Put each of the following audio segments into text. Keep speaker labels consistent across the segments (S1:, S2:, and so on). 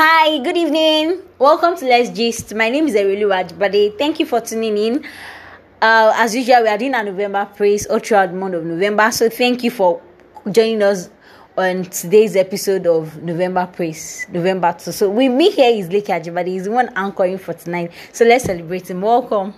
S1: Hi, good evening. Welcome to Let's Gist. My name is Erilu Ajibade. Thank you for tuning in. Uh, as usual, we are doing a November praise all throughout the month of November. So thank you for joining us on today's episode of November Praise, November 2. So with me here is Leke Ajibade. He's the one anchoring for tonight. So let's celebrate him. Welcome.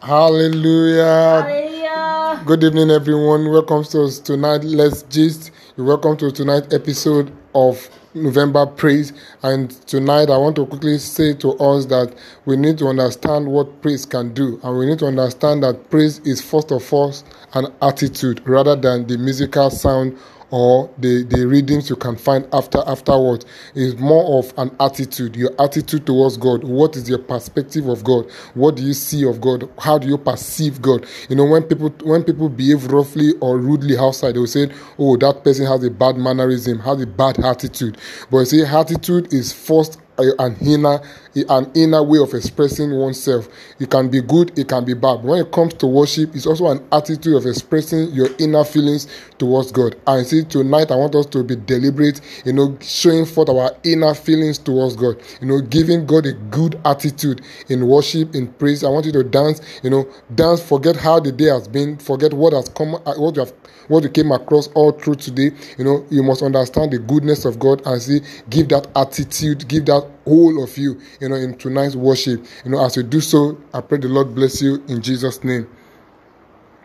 S2: Hallelujah.
S1: Hallelujah.
S2: Good evening, everyone. Welcome to us tonight. Let's gist. Welcome to tonight's episode of November Praise. And tonight, I want to quickly say to us that we need to understand what praise can do, and we need to understand that praise is first of all an attitude rather than the musical sound or the, the readings you can find after afterwards is more of an attitude your attitude towards god. What is your perspective of god? What do you see of god? How do you perceive god? You know when people when people behave roughly or rudely outside they will say oh that person has a bad mannerism has a bad attitude. But you see attitude is first uh, an inner an inner way of expressing oneself. It can be good it can be bad. But when it comes to worship it's also an attitude of expressing your inner feelings towards god. And see tonight i want us to be deliberate you know showing forth our inner feelings towards god you know giving god a good attitude in worship in praise. I want you to dance you know dance. Forget how the day has been. Forget what has come uh, what you have what you came across all through today. You know you must understand the goodness of god and see give that attitude give that whole of you you know in tonight's worship. You know as you do so i pray the lord bless you in jesus name.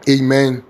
S2: Amen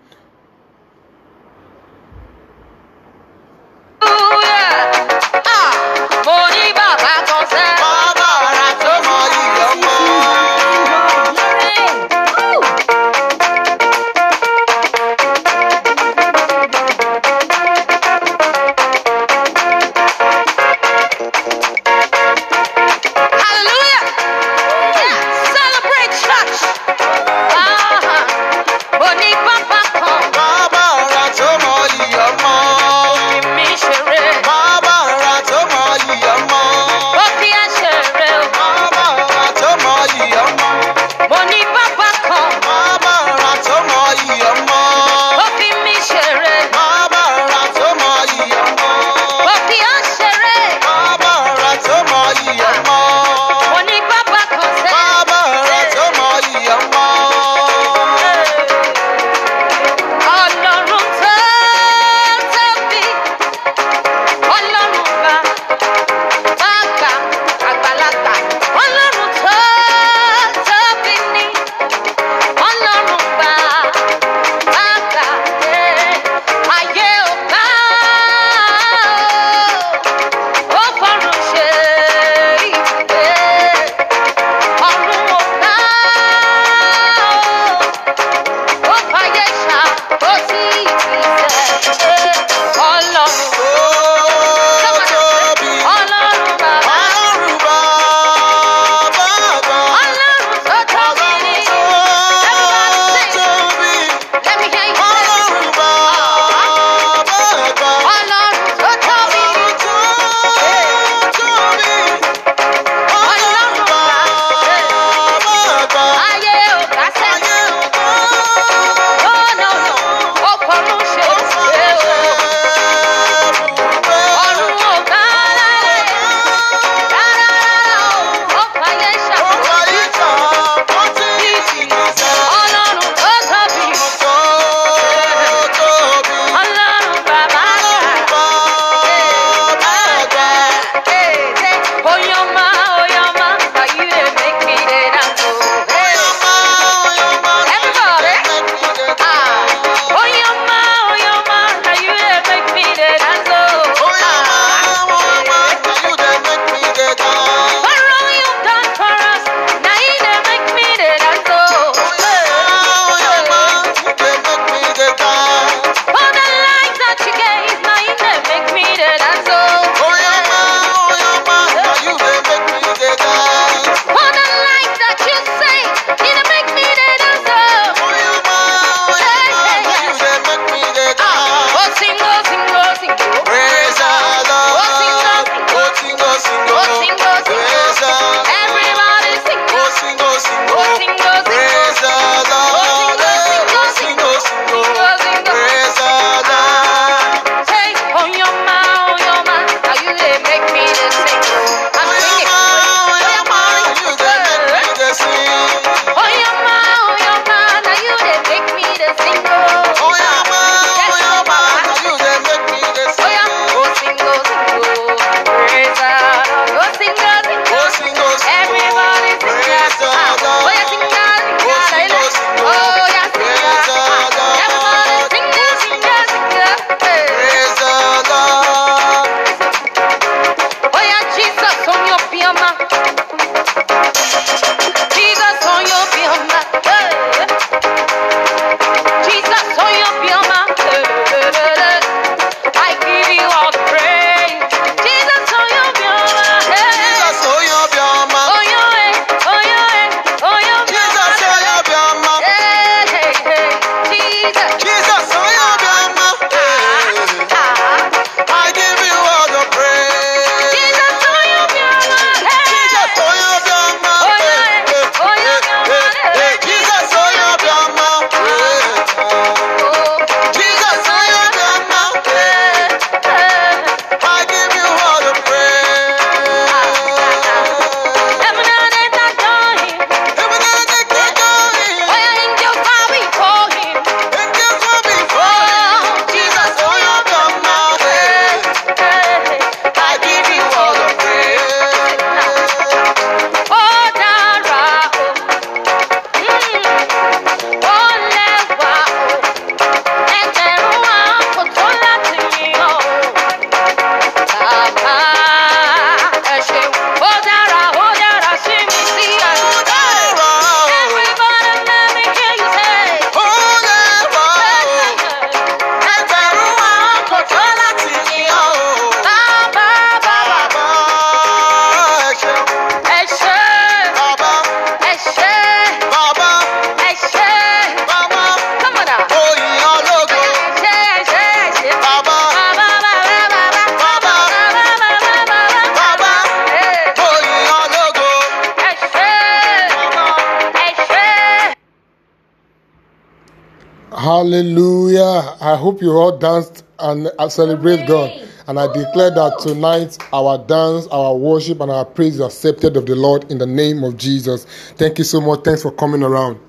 S2: Hallelujah. I hope you all danced and uh, celebrate God. And I declare that tonight our dance, our worship, and our praise is accepted of the Lord in the name of Jesus. Thank you so much. Thanks for coming around.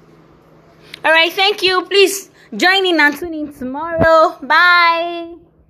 S1: All right, thank you. Please join in and tune in tomorrow. Bye.